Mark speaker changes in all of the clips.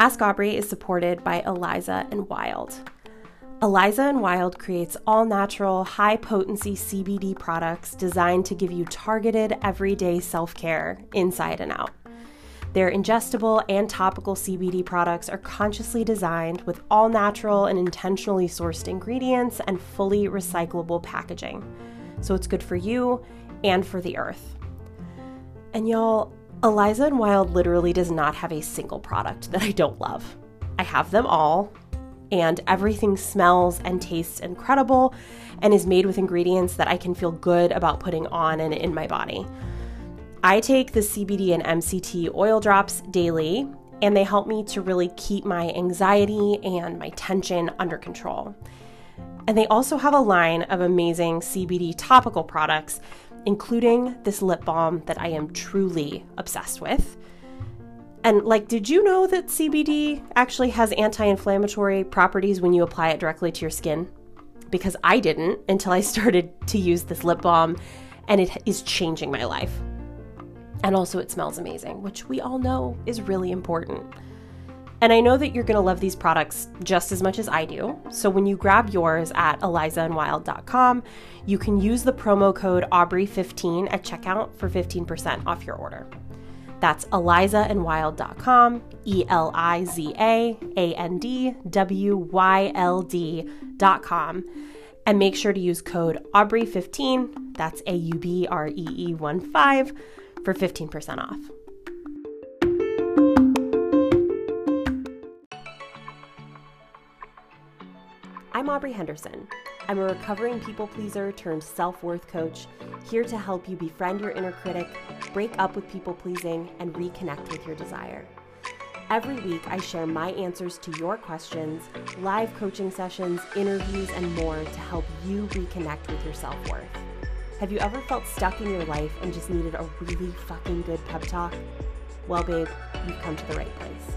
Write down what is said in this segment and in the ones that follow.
Speaker 1: Ask Aubree is supported by Eliza and Wyld. Eliza and Wyld creates all natural, high potency CBD products designed to give you targeted, everyday self care inside and out. Their ingestible and topical CBD products are consciously designed with all natural and intentionally sourced ingredients and fully recyclable packaging. So it's good for you and for the earth. And y'all, Eliza and Wyld literally does not have a single product that I don't love. I have them all, and everything smells and tastes incredible and is made with ingredients that I can feel good about putting on and in my body. I take the CBD and MCT oil drops daily, and they help me to really keep my anxiety and my tension under control. And they also have a line of amazing CBD topical products including this lip balm that I am truly obsessed with. And, like, did you know that CBD actually has anti inflammatory properties when you apply it directly to your skin? Because I didn't until I started to use this lip balm, and it is changing my life. And also, it smells amazing, which we all know is really important. And I know that you're going to love these products just as much as I do. So when you grab yours at elizaandwyld.com, you can use the promo code Aubree15 at checkout for 15% off your order. That's elizaandwyld.com, E L I Z A A N D W Y L D.com. And make sure to use code Aubree15, that's A U B R E E 1 5, for 15% off. I'm Aubree Henderson. I'm a recovering people pleaser turned self worth coach, here to help you befriend your inner critic, break up with people pleasing, and reconnect with your desire. Every week, I share my answers to your questions, live coaching sessions, interviews, and more to help you reconnect with your self worth. Have you ever felt stuck in your life and just needed a really fucking good pep talk? Well, babe, you've come to the right place.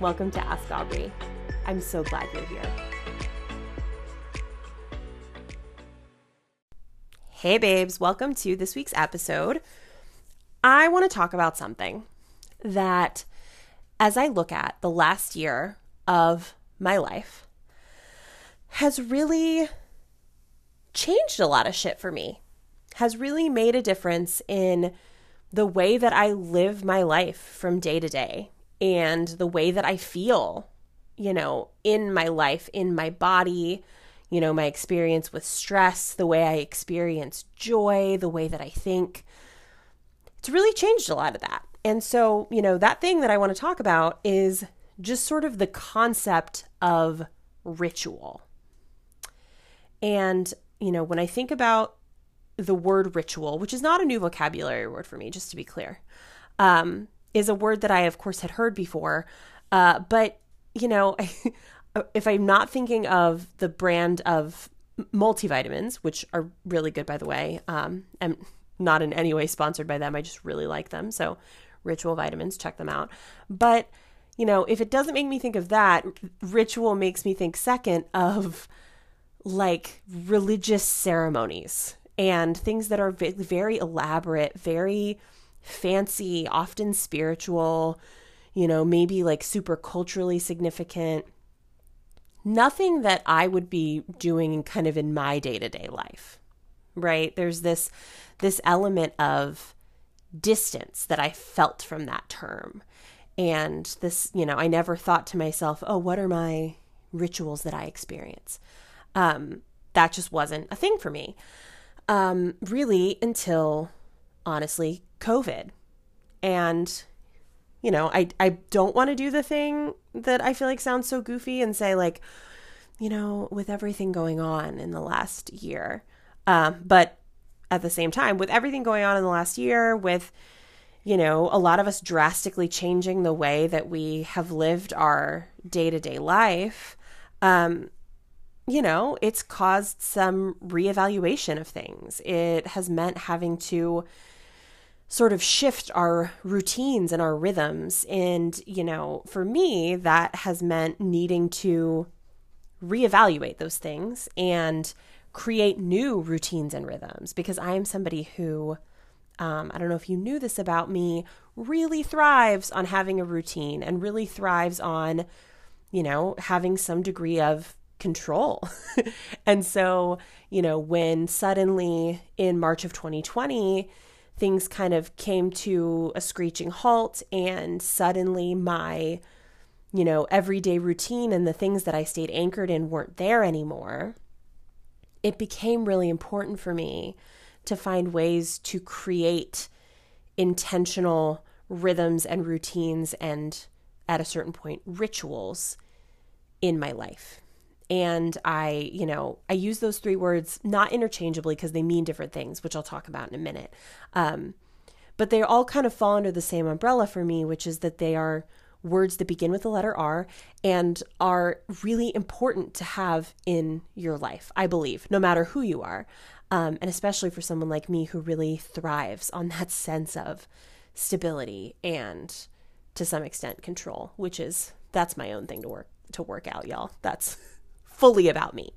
Speaker 1: Welcome to Ask Aubree. I'm so glad you're here. Hey, babes, welcome to this week's episode. I want to talk about something that, as I look at the last year of my life, has really changed a lot of shit for me, has really made a difference in the way that I live my life from day to day and the way that I feel, you know, in my life, in my body you know, my experience with stress, the way I experience joy, the way that I think. It's really changed a lot of that. And so, you know, that thing that I want to talk about is just sort of the concept of ritual. And, you know, when I think about the word ritual, which is not a new vocabulary word for me, just to be clear, um, is a word that I, of course, had heard before. Uh, but, you know, Uh, if I'm not thinking of the brand of multivitamins, which are really good, by the way, um, I'm not in any way sponsored by them. I just really like them. So, Ritual Vitamins, check them out. But, you know, if it doesn't make me think of that, Ritual makes me think second of like religious ceremonies and things that are very elaborate, very fancy, often spiritual, you know, maybe like super culturally significant nothing that I would be doing kind of in my day-to-day life. Right? There's this this element of distance that I felt from that term. And this, you know, I never thought to myself, "Oh, what are my rituals that I experience?" Um, that just wasn't a thing for me. Um, really until honestly COVID. And you know, I I don't want to do the thing that I feel like sounds so goofy and say like, you know, with everything going on in the last year. Um, but at the same time, with everything going on in the last year, with you know, a lot of us drastically changing the way that we have lived our day to day life, um, you know, it's caused some reevaluation of things. It has meant having to sort of shift our routines and our rhythms. And, you know, for me, that has meant needing to reevaluate those things and create new routines and rhythms because I am somebody who um, I don't know if you knew this about me, really thrives on having a routine and really thrives on, you know, having some degree of control. and so, you know, when suddenly in March of 2020, things kind of came to a screeching halt and suddenly my you know everyday routine and the things that I stayed anchored in weren't there anymore. It became really important for me to find ways to create intentional rhythms and routines and at a certain point rituals in my life and I, you know, I use those three words not interchangeably because they mean different things, which I'll talk about in a minute. Um, but they all kind of fall under the same umbrella for me, which is that they are words that begin with the letter R and are really important to have in your life, I believe, no matter who you are. Um, and especially for someone like me who really thrives on that sense of stability and to some extent control, which is that's my own thing to work to work out, y'all. That's fully about me.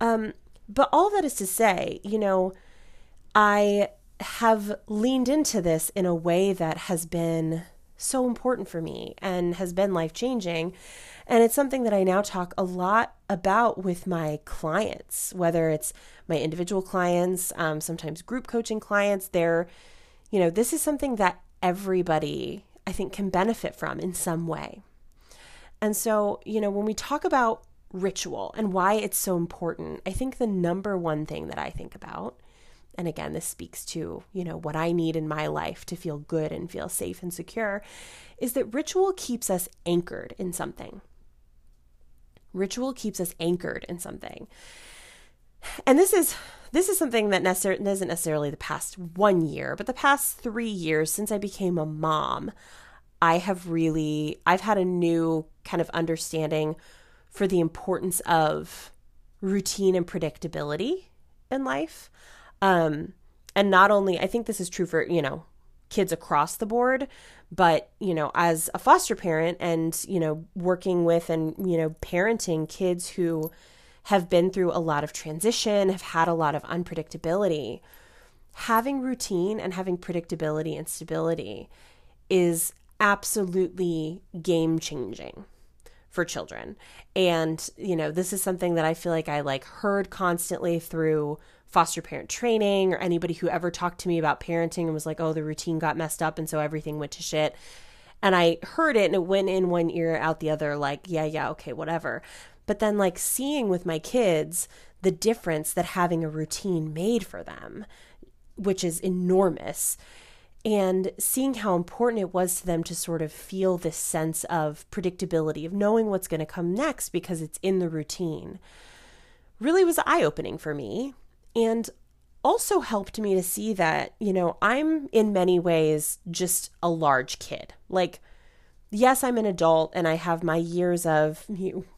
Speaker 1: Um, but all that is to say, you know, I have leaned into this in a way that has been so important for me and has been life changing. And it's something that I now talk a lot about with my clients, whether it's my individual clients, um, sometimes group coaching clients. They're, you know, this is something that everybody I think can benefit from in some way. And so, you know, when we talk about ritual and why it's so important, I think the number one thing that I think about, and again, this speaks to, you know, what I need in my life to feel good and feel safe and secure, is that ritual keeps us anchored in something. Ritual keeps us anchored in something. And this is this is something that necessar- isn't necessarily the past one year, but the past three years since I became a mom, I have really I've had a new kind of understanding for the importance of routine and predictability in life. Um, and not only, I think this is true for, you know, kids across the board, but, you know, as a foster parent and, you know, working with and, you know, parenting kids who have been through a lot of transition, have had a lot of unpredictability, having routine and having predictability and stability is absolutely game changing for children. And, you know, this is something that I feel like I like heard constantly through foster parent training or anybody who ever talked to me about parenting and was like, "Oh, the routine got messed up and so everything went to shit." And I heard it and it went in one ear out the other like, "Yeah, yeah, okay, whatever." But then like seeing with my kids the difference that having a routine made for them, which is enormous and seeing how important it was to them to sort of feel this sense of predictability, of knowing what's going to come next because it's in the routine, really was eye opening for me. And also helped me to see that, you know, I'm in many ways just a large kid. Like, yes, I'm an adult and I have my years of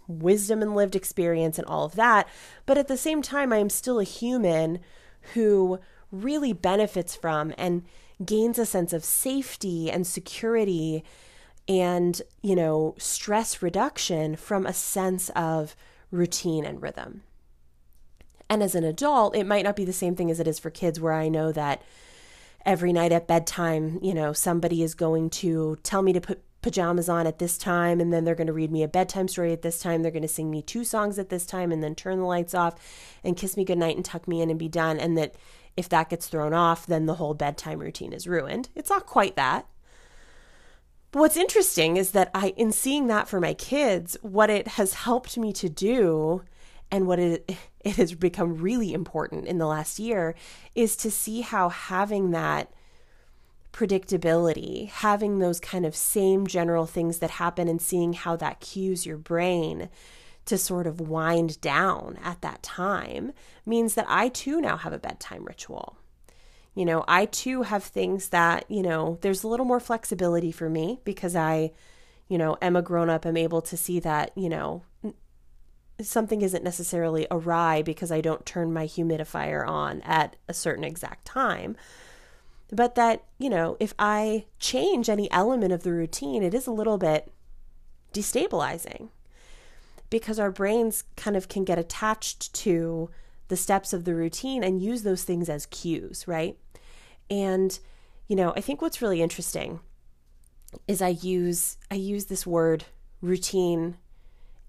Speaker 1: wisdom and lived experience and all of that. But at the same time, I am still a human who really benefits from and gains a sense of safety and security and, you know, stress reduction from a sense of routine and rhythm. And as an adult, it might not be the same thing as it is for kids, where I know that every night at bedtime, you know, somebody is going to tell me to put pajamas on at this time, and then they're going to read me a bedtime story at this time. They're going to sing me two songs at this time, and then turn the lights off and kiss me goodnight and tuck me in and be done. And that if that gets thrown off, then the whole bedtime routine is ruined. It's not quite that. But what's interesting is that I, in seeing that for my kids, what it has helped me to do and what it, it has become really important in the last year is to see how having that predictability, having those kind of same general things that happen and seeing how that cues your brain to sort of wind down at that time means that I too now have a bedtime ritual. You know, I too have things that, you know, there's a little more flexibility for me because I, you know, am a grown up, I'm able to see that, you know, something isn't necessarily awry because I don't turn my humidifier on at a certain exact time. But that, you know, if I change any element of the routine, it is a little bit destabilizing because our brains kind of can get attached to the steps of the routine and use those things as cues, right? And, you know, I think what's really interesting is I use I use this word routine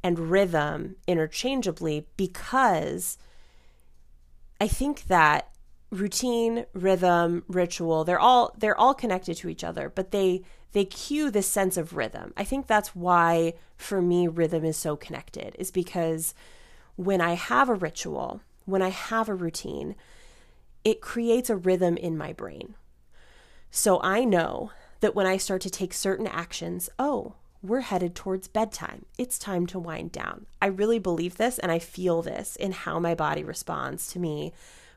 Speaker 1: and rhythm interchangeably because I think that routine, rhythm, ritual, they're all they're all connected to each other, but they they cue this sense of rhythm. I think that's why for me rhythm is so connected is because when I have a ritual, when I have a routine, it creates a rhythm in my brain. So I know that when I start to take certain actions, oh, we're headed towards bedtime. It's time to wind down. I really believe this and I feel this in how my body responds to me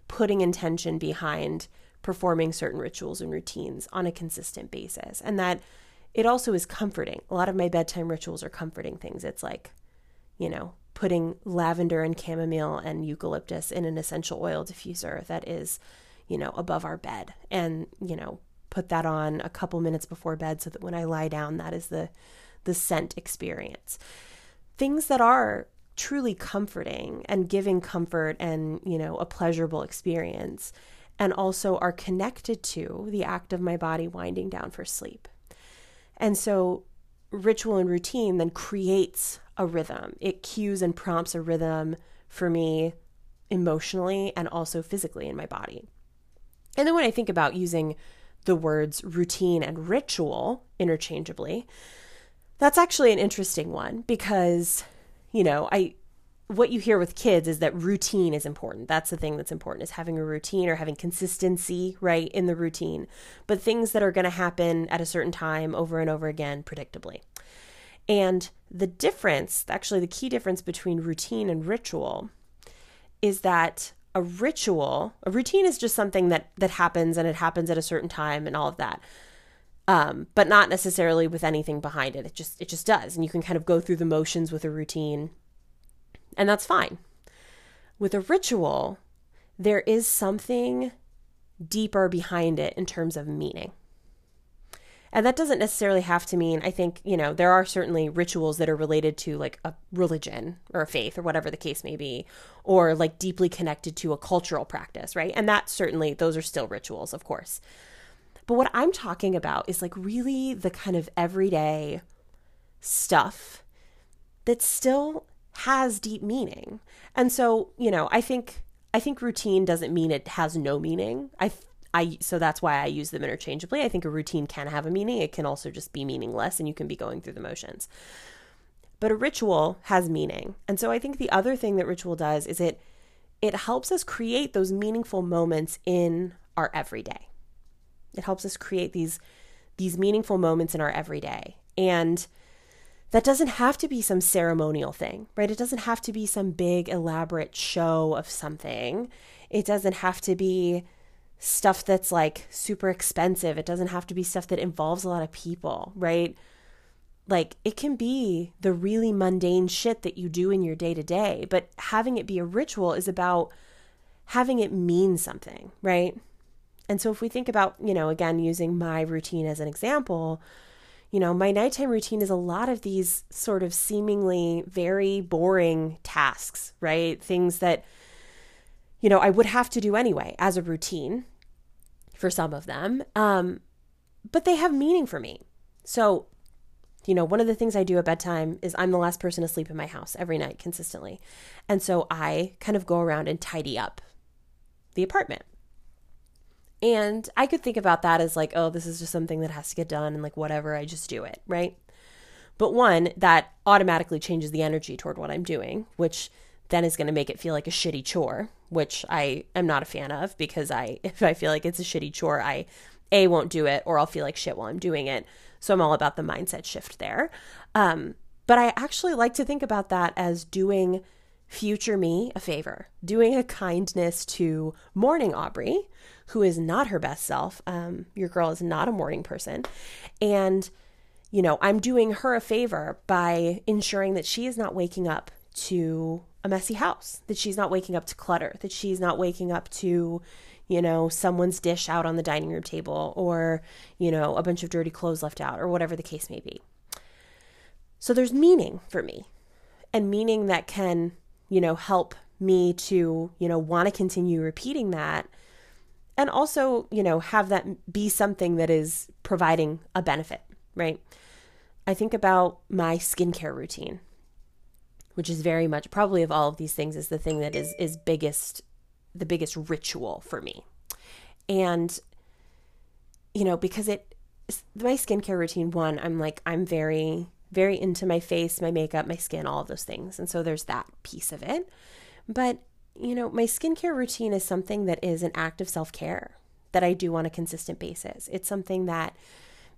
Speaker 1: putting intention behind performing certain rituals and routines on a consistent basis. And that it also is comforting. A lot of my bedtime rituals are comforting things. It's like, you know, putting lavender and chamomile and eucalyptus in an essential oil diffuser that is, you know, above our bed and, you know, put that on a couple minutes before bed so that when I lie down that is the the scent experience. Things that are truly comforting and giving comfort and, you know, a pleasurable experience and also are connected to the act of my body winding down for sleep. And so ritual and routine then creates a rhythm. It cues and prompts a rhythm for me emotionally and also physically in my body. And then when I think about using the words routine and ritual interchangeably, that's actually an interesting one because, you know, I what you hear with kids is that routine is important. That's the thing that's important is having a routine or having consistency, right, in the routine. But things that are going to happen at a certain time over and over again predictably. And the difference, actually the key difference between routine and ritual is that a ritual, a routine is just something that that happens and it happens at a certain time and all of that. Um, but not necessarily with anything behind it. It just it just does. And you can kind of go through the motions with a routine and that's fine. With a ritual, there is something deeper behind it in terms of meaning. And that doesn't necessarily have to mean, I think, you know, there are certainly rituals that are related to like a religion or a faith or whatever the case may be, or like deeply connected to a cultural practice, right? And that certainly, those are still rituals, of course. But what I'm talking about is like really the kind of everyday stuff that still has deep meaning. And so, you know, I think I think routine doesn't mean it has no meaning. I I so that's why I use them interchangeably. I think a routine can have a meaning. It can also just be meaningless and you can be going through the motions. But a ritual has meaning. And so I think the other thing that ritual does is it it helps us create those meaningful moments in our everyday. It helps us create these these meaningful moments in our everyday. And that doesn't have to be some ceremonial thing, right? It doesn't have to be some big, elaborate show of something. It doesn't have to be stuff that's like super expensive. It doesn't have to be stuff that involves a lot of people, right? Like it can be the really mundane shit that you do in your day to day, but having it be a ritual is about having it mean something, right? And so if we think about, you know, again, using my routine as an example, you know, my nighttime routine is a lot of these sort of seemingly very boring tasks, right? Things that, you know, I would have to do anyway as a routine for some of them. Um, but they have meaning for me. So, you know, one of the things I do at bedtime is I'm the last person asleep in my house every night consistently. And so I kind of go around and tidy up the apartment. And I could think about that as like, oh, this is just something that has to get done and like whatever, I just do it, right? But one, that automatically changes the energy toward what I'm doing, which then is going to make it feel like a shitty chore, which I am not a fan of because I if I feel like it's a shitty chore, I a won't do it or I'll feel like shit while I'm doing it. So I'm all about the mindset shift there. Um, but I actually like to think about that as doing future me a favor, doing a kindness to morning Aubree, who is not her best self. Um, your girl is not a morning person. And, you know, I'm doing her a favor by ensuring that she is not waking up to a messy house, that she's not waking up to clutter, that she's not waking up to, you know, someone's dish out on the dining room table or, you know, a bunch of dirty clothes left out or whatever the case may be. So there's meaning for me and meaning that can, you know, help me to, you know, want to continue repeating that and also, you know, have that be something that is providing a benefit, right? I think about my skincare routine, which is very much probably of all of these things is the thing that is is biggest the biggest ritual for me. And you know, because it my skincare routine one, I'm like I'm very very into my face, my makeup, my skin, all of those things. And so there's that piece of it. But, you know, my skincare routine is something that is an act of self-care that I do on a consistent basis. It's something that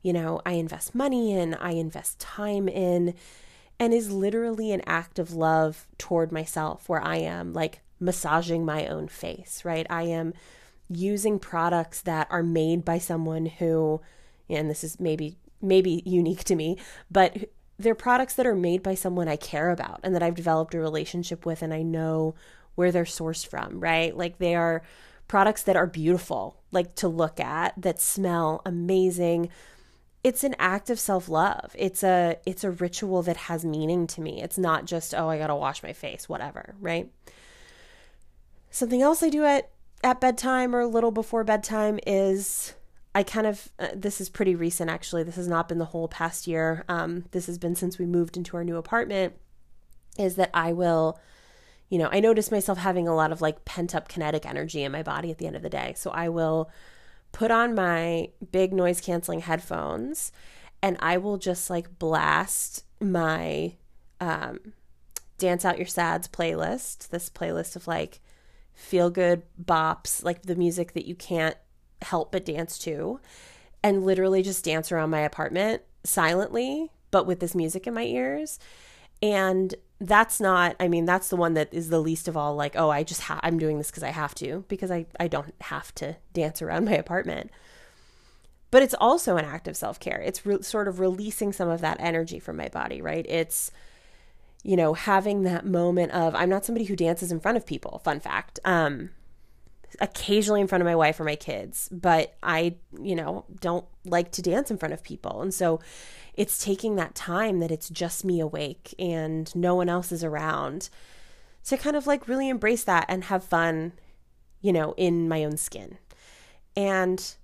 Speaker 1: you know, I invest money in, I invest time in, and is literally an act of love toward myself where I am like massaging my own face, right? I am using products that are made by someone who, and this is maybe maybe unique to me, but they're products that are made by someone I care about and that I've developed a relationship with and I know where they're sourced from, right? Like they are products that are beautiful, like to look at, that smell amazing, it's an act of self-love. It's a it's a ritual that has meaning to me. It's not just oh I got to wash my face, whatever, right? Something else I do at at bedtime or a little before bedtime is I kind of uh, this is pretty recent actually. This has not been the whole past year. Um, this has been since we moved into our new apartment. Is that I will, you know, I notice myself having a lot of like pent up kinetic energy in my body at the end of the day. So I will put on my big noise canceling headphones and I will just like blast my um, Dance Out Your Sads playlist, this playlist of like feel good bops, like the music that you can't help but dance to, and literally just dance around my apartment silently, but with this music in my ears. And that's not i mean that's the one that is the least of all like oh i just ha- i'm doing this because i have to because i i don't have to dance around my apartment. But it's also an act of self-care. It's re- sort of releasing some of that energy from my body right? It's you know having that moment of i'm not somebody who dances in front of people fun fact um occasionally in front of my wife or my kids but i you know don't like to dance in front of people and so it's taking that time that it's just me awake and no one else is around to kind of like really embrace that and have fun, you know, in my own skin. And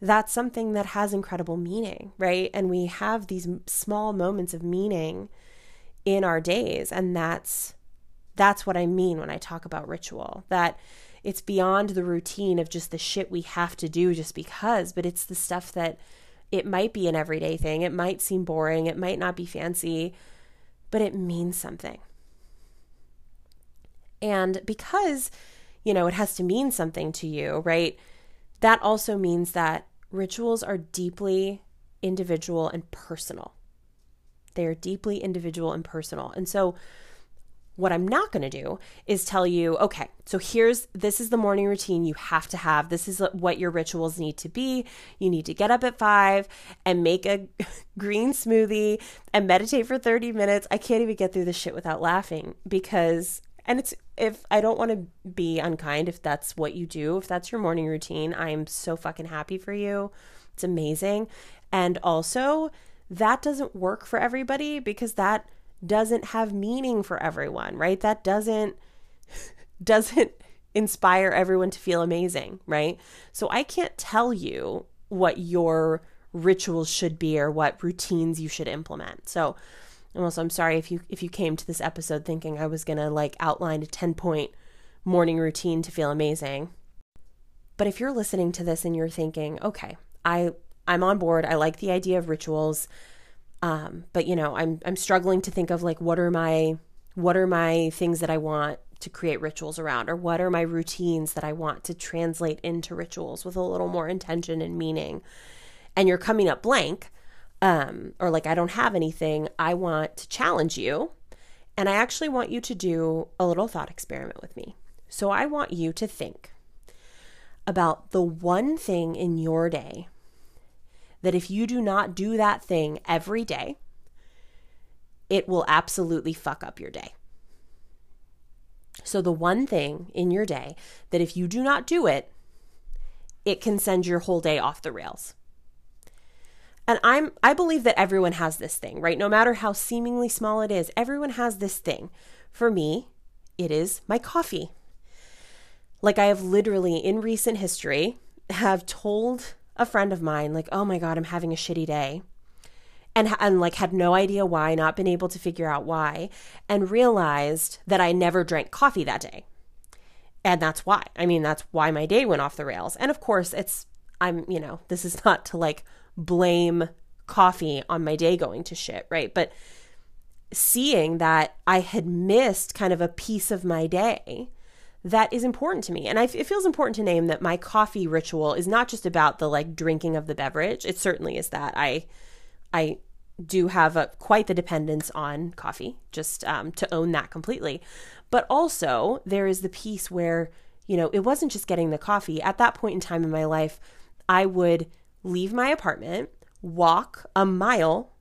Speaker 1: that's something that has incredible meaning, right? And we have these small moments of meaning in our days and that's that's what I mean when I talk about ritual. That it's beyond the routine of just the shit we have to do just because, but it's the stuff that it might be an everyday thing, it might seem boring, it might not be fancy, but it means something. And because, you know, it has to mean something to you, right? That also means that rituals are deeply individual and personal. They are deeply individual and personal. And so, what I'm not going to do is tell you, okay, so here's this is the morning routine you have to have. This is what your rituals need to be. You need to get up at five and make a green smoothie and meditate for 30 minutes. I can't even get through this shit without laughing because, and it's if I don't want to be unkind, if that's what you do, if that's your morning routine, I'm so fucking happy for you. It's amazing. And also, that doesn't work for everybody because that doesn't have meaning for everyone, right? That doesn't doesn't inspire everyone to feel amazing, right? So I can't tell you what your rituals should be or what routines you should implement. So and also I'm sorry if you if you came to this episode thinking I was going to like outline a 10 point morning routine to feel amazing. But if you're listening to this and you're thinking, "Okay, I I'm on board. I like the idea of rituals. Um, but you know, I'm I'm struggling to think of like what are my what are my things that I want to create rituals around or what are my routines that I want to translate into rituals with a little more intention and meaning. And you're coming up blank, um, or like I don't have anything, I want to challenge you. And I actually want you to do a little thought experiment with me. So I want you to think about the one thing in your day that if you do not do that thing every day, it will absolutely fuck up your day. So, the one thing in your day that if you do not do it, it can send your whole day off the rails. And I'm I believe that everyone has this thing, right? No matter how seemingly small it is, everyone has this thing. For me, it is my coffee. Like I have literally in recent history have told a friend of mine, like, oh my God, I'm having a shitty day. And, and like had no idea why, not been able to figure out why, and realized that I never drank coffee that day. And that's why. I mean, that's why my day went off the rails. And of course, it's, I'm, you know, this is not to like blame coffee on my day going to shit, right? But seeing that I had missed kind of a piece of my day that is important to me. And I, it feels important to name that my coffee ritual is not just about the like drinking of the beverage. It certainly is that. I, I do have a, quite the dependence on coffee, just um, to own that completely. But also, there is the piece where, you know, it wasn't just getting the coffee. At that point in time in my life, I would leave my apartment, walk a mile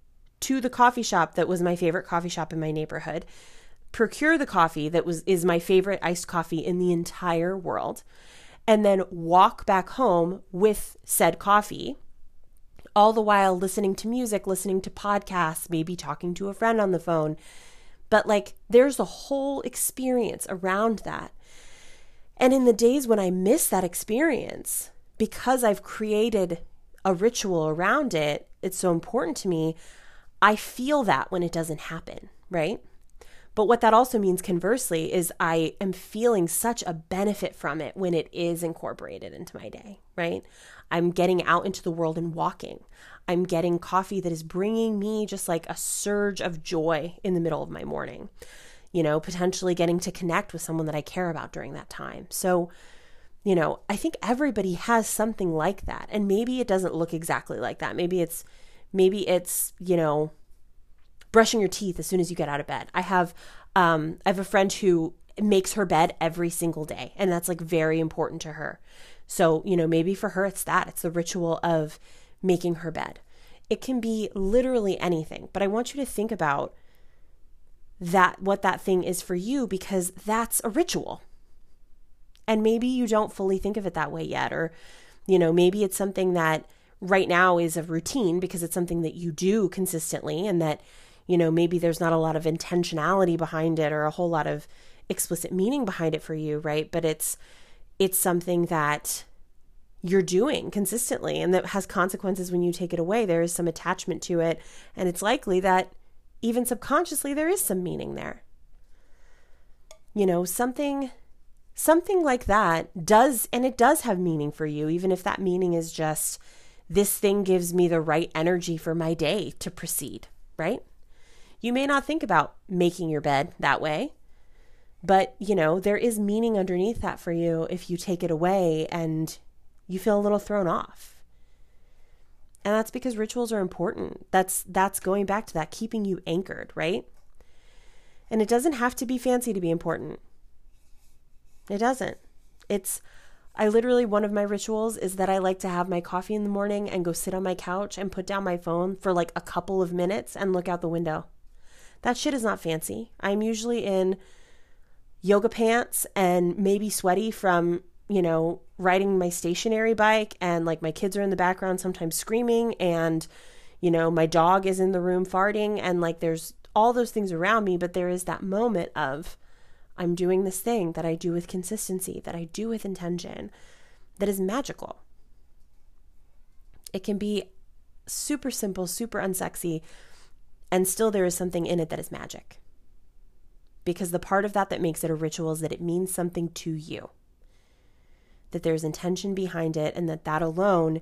Speaker 1: to the coffee shop that was my favorite coffee shop in my neighborhood, procure the coffee that was is my favorite iced coffee in the entire world, and then walk back home with said coffee. All the while listening to music, listening to podcasts, maybe talking to a friend on the phone. But like there's a whole experience around that. And in the days when I miss that experience, because I've created a ritual around it, it's so important to me. I feel that when it doesn't happen, right? But what that also means, conversely, is I am feeling such a benefit from it when it is incorporated into my day, right? I'm getting out into the world and walking. I'm getting coffee that is bringing me just like a surge of joy in the middle of my morning, you know, potentially getting to connect with someone that I care about during that time. So, you know, I think everybody has something like that. And maybe it doesn't look exactly like that. Maybe it's, maybe it's, you know, brushing your teeth as soon as you get out of bed. I have, um, I have a friend who makes her bed every single day, and that's like very important to her. So, you know, maybe for her it's that, it's the ritual of making her bed. It can be literally anything, but I want you to think about that, what that thing is for you, because that's a ritual and maybe you don't fully think of it that way yet. Or, you know, maybe it's something that right now is a routine because it's something that you do consistently and that, you know, maybe there's not a lot of intentionality behind it or a whole lot of explicit meaning behind it for you, right? But it's, it's something that you're doing consistently and that has consequences when you take it away. There is some attachment to it. And it's likely that even subconsciously there is some meaning there. You know, something something like that does, and it does have meaning for you, even if that meaning is just this thing gives me the right energy for my day to proceed, right? You may not think about making your bed that way, but you know, there is meaning underneath that for you if you take it away and you feel a little thrown off. And that's because rituals are important. That's that's going back to that keeping you anchored, right? And it doesn't have to be fancy to be important. It doesn't. It's, I literally, one of my rituals is that I like to have my coffee in the morning and go sit on my couch and put down my phone for like a couple of minutes and look out the window. That shit is not fancy. I'm usually in yoga pants and maybe sweaty from, you know, riding my stationary bike and like my kids are in the background sometimes screaming and, you know, my dog is in the room farting and like there's all those things around me, but there is that moment of, I'm doing this thing that I do with consistency, that I do with intention, that is magical. It can be super simple, super unsexy, and still there is something in it that is magic. Because the part of that that makes it a ritual is that it means something to you, that there's intention behind it, and that that alone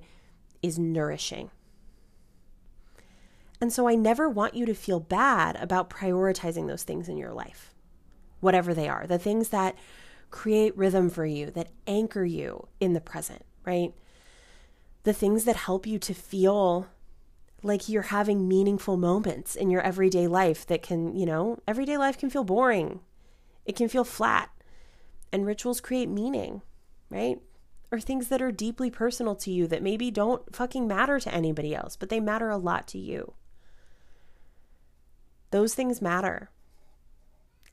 Speaker 1: is nourishing. And so I never want you to feel bad about prioritizing those things in your life whatever they are, the things that create rhythm for you, that anchor you in the present, right? The things that help you to feel like you're having meaningful moments in your everyday life that can, you know, everyday life can feel boring. It can feel flat. And rituals create meaning, right? Or things that are deeply personal to you that maybe don't fucking matter to anybody else, but they matter a lot to you. Those things matter.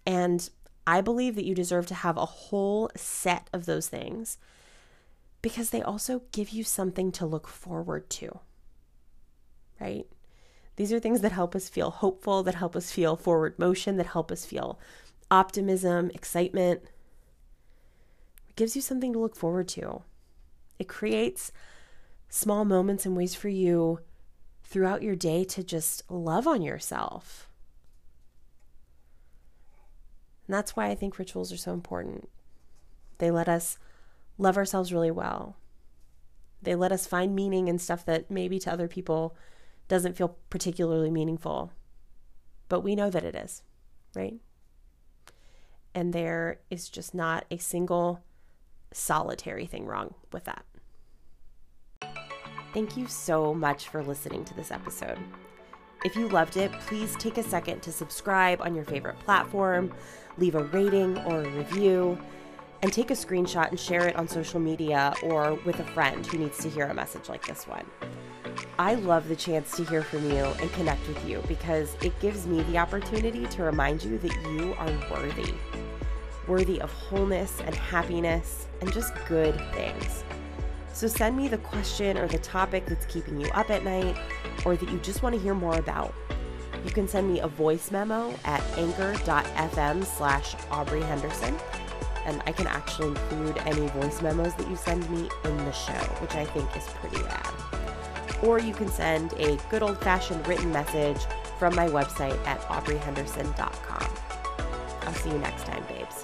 Speaker 1: And I believe that you deserve to have a whole set of those things because they also give you something to look forward to. Right? These are things that help us feel hopeful, that help us feel forward motion, that help us feel optimism, excitement. It gives you something to look forward to. It creates small moments and ways for you throughout your day to just love on yourself. And that's why I think rituals are so important. They let us love ourselves really well. They let us find meaning in stuff that maybe to other people doesn't feel particularly meaningful. But we know that it is, right? And there is just not a single solitary thing wrong with that. Thank you so much for listening to this episode. If you loved it, please take a second to subscribe on your favorite platform, leave a rating or a review, and take a screenshot and share it on social media or with a friend who needs to hear a message like this one. I love the chance to hear from you and connect with you because it gives me the opportunity to remind you that you are worthy. Worthy of wholeness and happiness and just good things. So send me the question or the topic that's keeping you up at night or that you just want to hear more about. You can send me a voice memo at anchor.fm slash Aubree Henderson, and I can actually include any voice memos that you send me in the show, which I think is pretty rad. Or you can send a good old fashioned written message from my website at aubreehenderson.com. I'll see you next time, babes.